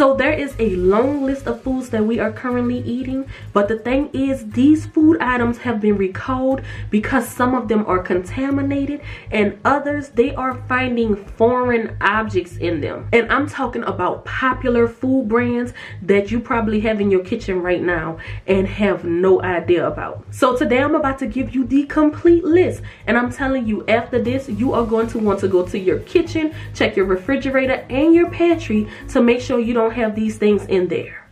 So there is a long list of foods that we are currently eating, but the thing is these food items have been recalled because some of them are contaminated and others they are finding foreign objects in them. And I'm talking about popular food brands that you probably have in your kitchen right now and have no idea about. So today I'm about to give you the complete list and I'm telling you after this you are going to want to go to your kitchen, check your refrigerator and your pantry to make sure you don't have these things in there.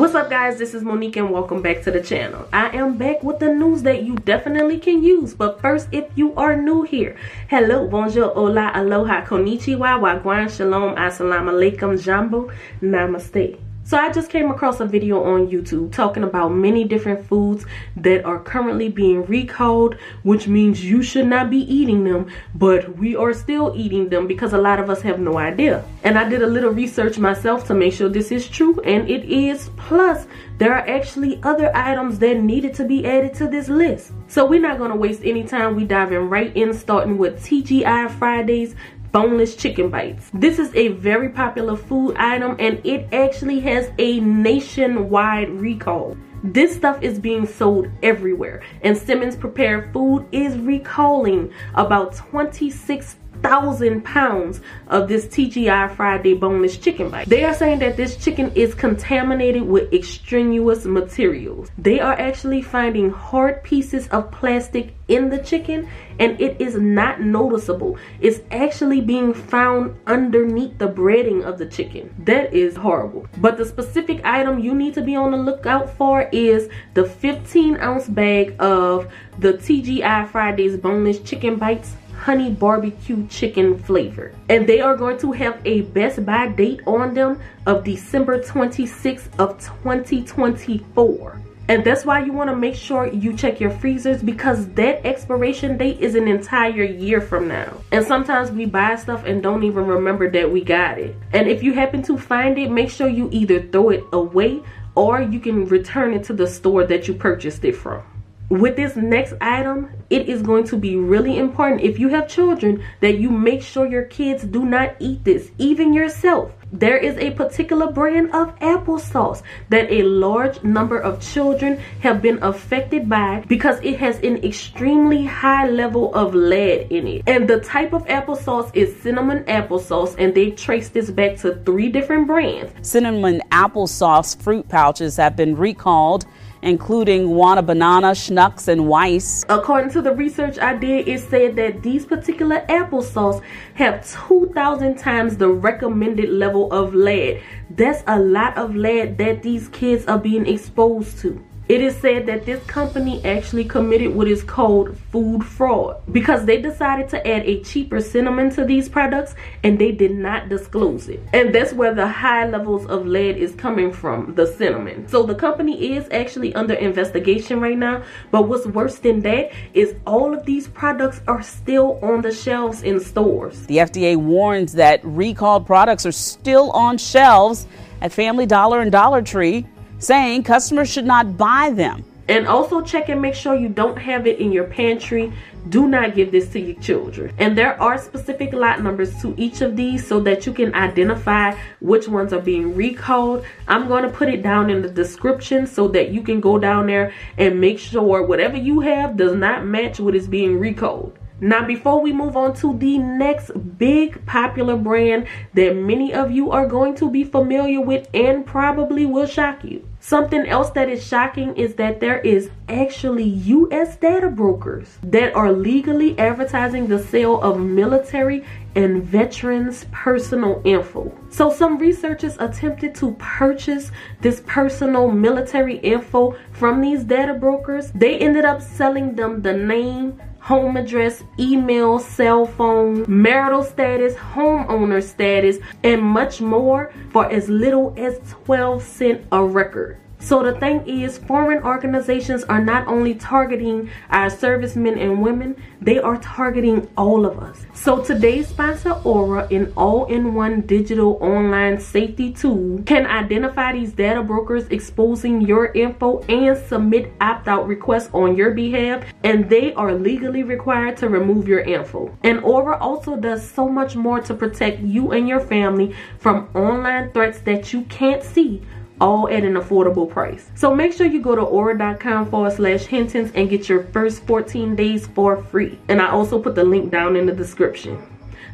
What's up guys, this is Monique and welcome back to the channel. I am back with the news that you definitely can use. But first, if you are new here, hello, bonjour, hola, aloha, konnichiwa, wagwan, shalom, assalamu alaikum, jambo, namaste. So I just came across a video on YouTube talking about many different foods that are currently being recalled, which means you should not be eating them, but we are still eating them because a lot of us have no idea. And I did a little research myself to make sure this is true, and it is. Plus, there are actually other items that needed to be added to this list. So we're not going to waste any time. We diving right in, starting with TGI Fridays boneless chicken bites. This is a very popular food item and it actually has a nationwide recall. This stuff is being sold everywhere and Simmons Prepared Food is recalling about 26 thousand pounds of this TGI Friday boneless chicken bite. They are saying that this chicken is contaminated with extraneous materials. They are actually finding hard pieces of plastic in the chicken and it is not noticeable. It's actually being found underneath the breading of the chicken. That is horrible. But the specific item you need to be on the lookout for is the 15 ounce bag of the TGI Fridays boneless chicken bites honey barbecue chicken flavor. And they are going to have a best buy date on them of December 26th of 2024. And that's why you want to make sure you check your freezers because that expiration date is an entire year from now. And sometimes we buy stuff and don't even remember that we got it. And if you happen to find it, make sure you either throw it away or you can return it to the store that you purchased it from with this next item it is going to be really important if you have children that you make sure your kids do not eat this even yourself there is a particular brand of applesauce that a large number of children have been affected by because it has an extremely high level of lead in it. And the type of applesauce is cinnamon applesauce and they trace this back to three different brands. Cinnamon applesauce fruit pouches have been recalled including Wana Banana, Schnucks, and Weis. According to the research I did, it said that these particular applesauce have 2,000 times the recommended level of lead. That's a lot of lead that these kids are being exposed to. It is said that this company actually committed what is called food fraud because they decided to add a cheaper cinnamon to these products and they did not disclose it. And that's where the high levels of lead is coming from, the cinnamon. So the company is actually under investigation right now. But what's worse than that is all of these products are still on the shelves in stores. The FDA warns that recalled products are still on shelves at Family Dollar and Dollar Tree saying customers should not buy them. And also check and make sure you don't have it in your pantry. Do not give this to your children. And there are specific lot numbers to each of these so that you can identify which ones are being recalled. I'm going to put it down in the description so that you can go down there and make sure whatever you have does not match what is being recalled. Now, before we move on to the next big popular brand that many of you are going to be familiar with and probably will shock you. Something else that is shocking is that there is actually US data brokers that are legally advertising the sale of military and veterans personal info. So some researchers attempted to purchase this personal military info from these data brokers. They ended up selling them the name, home address, email, cell phone, marital status, homeowner status, and much more for as little as 12 cents a record. So the thing is, foreign organizations are not only targeting our servicemen and women, they are targeting all of us. So today's sponsor, Aura, an all-in-one digital online safety tool, can identify these data brokers exposing your info and submit opt-out requests on your behalf, and they are legally required to remove your info. And Aura also does so much more to protect you and your family from online threats that you can't see all at an affordable price. So make sure you go to aura.com forward slash Hintons and get your first 14 days for free. And I also put the link down in the description.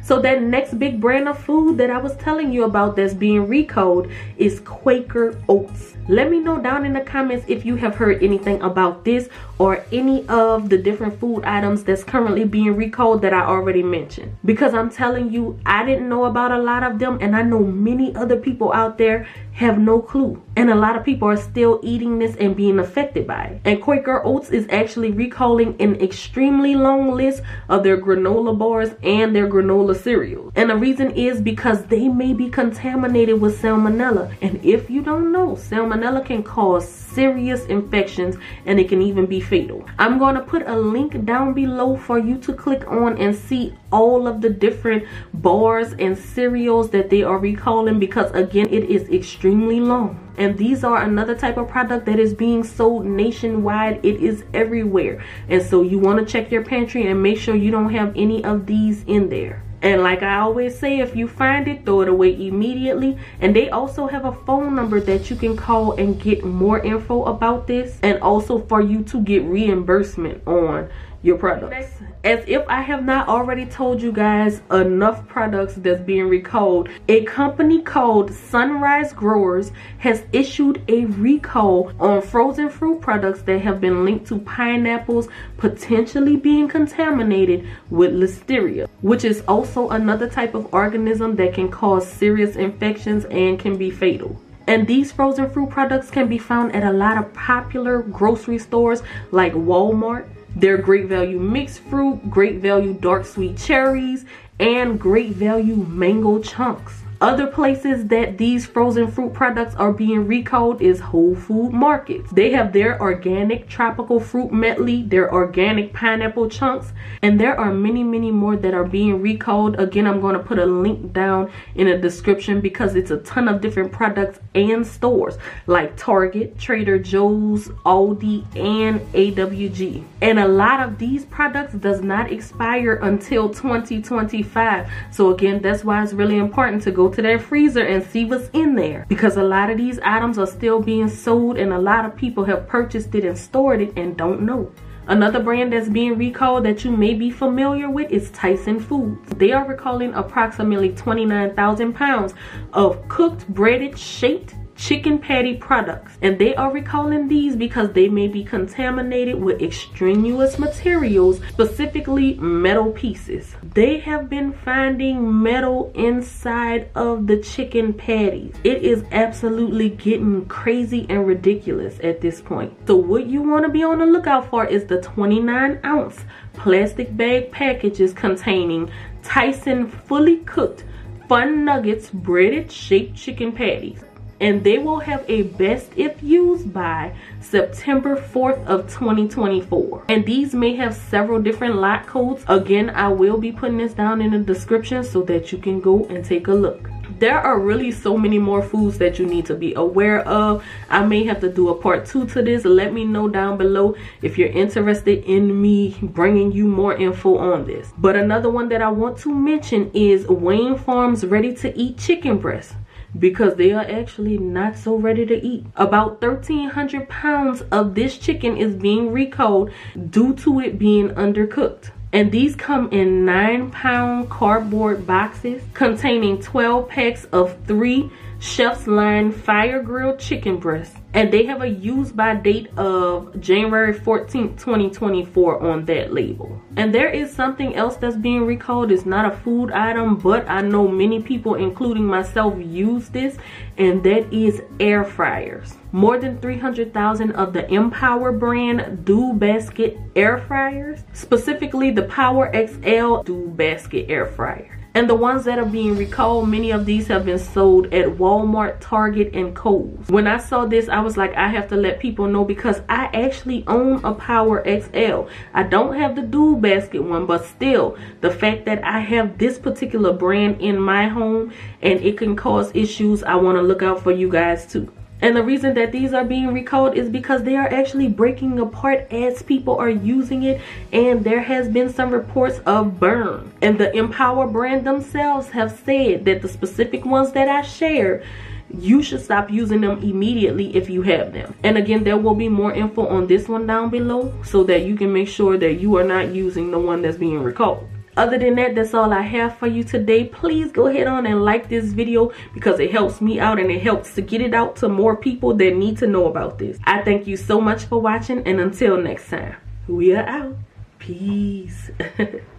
So that next big brand of food that I was telling you about that's being recalled is Quaker Oats. Let me know down in the comments if you have heard anything about this or any of the different food items that's currently being recalled that I already mentioned. Because I'm telling you, I didn't know about a lot of them and I know many other people out there have no clue. And a lot of people are still eating this and being affected by it. And Quaker Oats is actually recalling an extremely long list of their granola bars and their granola cereals. And the reason is because they may be contaminated with salmonella. And if you don't know, salmonella can cause serious infections and it can even be fatal. I'm going to put a link down below for you to click on and see all of the different bars and cereals that they are recalling because again it is extremely long and these are another type of product that is being sold nationwide it is everywhere and so you want to check your pantry and make sure you don't have any of these in there and like I always say, if you find it, throw it away immediately. And they also have a phone number that you can call and get more info about this. And also for you to get reimbursement on your products. As if I have not already told you guys enough products that's being recalled, a company called Sunrise Growers has issued a recall on frozen fruit products that have been linked to pineapples potentially being contaminated with listeria, which is also another type of organism that can cause serious infections and can be fatal. And these frozen fruit products can be found at a lot of popular grocery stores like Walmart, they're great value mixed fruit, great value dark sweet cherries, and great value mango chunks. Other places that these frozen fruit products are being recalled is Whole Food Markets. They have their organic tropical fruit medley, their organic pineapple chunks, and there are many, many more that are being recalled. Again, I'm going to put a link down in the description because it's a ton of different products and stores like Target, Trader Joe's, Aldi, and AWG. And a lot of these products does not expire until 2025. So again, that's why it's really important to go to their freezer and see what's in there because a lot of these items are still being sold and a lot of people have purchased it and stored it and don't know. Another brand that's being recalled that you may be familiar with is Tyson Foods. They are recalling approximately 29,000 pounds of cooked, breaded, shaped, chicken patty products. And they are recalling these because they may be contaminated with extraneous materials specifically metal pieces. They have been finding metal inside of the chicken patties. It is absolutely getting crazy and ridiculous at this point. So what you want to be on the lookout for is the 29 ounce plastic bag packages containing tyson fully cooked fun nuggets breaded shaped chicken patties and they will have a best if used by September 4th of 2024 and these may have several different lot codes. Again I will be putting this down in the description so that you can go and take a look. There are really so many more foods that you need to be aware of. I may have to do a part two to this. Let me know down below if you're interested in me bringing you more info on this. But another one that i want to mention is wayne farms ready to eat chicken breast because they are actually not so ready to eat. About 1,300 pounds of this chicken is being recalled due to it being undercooked. And these come in 9 pound cardboard boxes containing 12 packs of 3 Chef's Line Fire Grilled Chicken Breasts and they have a use by date of January 14th 2024 on that label. And there is something else that's being recalled. It's not a food item but I know many people including myself use this and that is air fryers. More than 300,000 of the Empower brand Dual Basket air fryers specifically the Power XL Dual Basket air fryer And the ones that are being recalled, many of these have been sold at Walmart, Target, and Kohl's. When I saw this, I was like, I have to let people know because I actually own a Power XL. I don't have the dual basket one, but still, the fact that I have this particular brand in my home and it can cause issues, I want to look out for you guys too. And the reason that these are being recalled is because they are actually breaking apart as people are using it. And there has been some reports of burn. And the Empower brand themselves have said that the specific ones that I share you should stop using them immediately if you have them. And again, there will be more info on this one down below so that you can make sure that you are not using the one that's being recalled other than that that's all i have for you today. Please go ahead on and like this video because it helps me out and it helps to get it out to more people that need to know about this. I thank you so much for watching and until next time we are out. Peace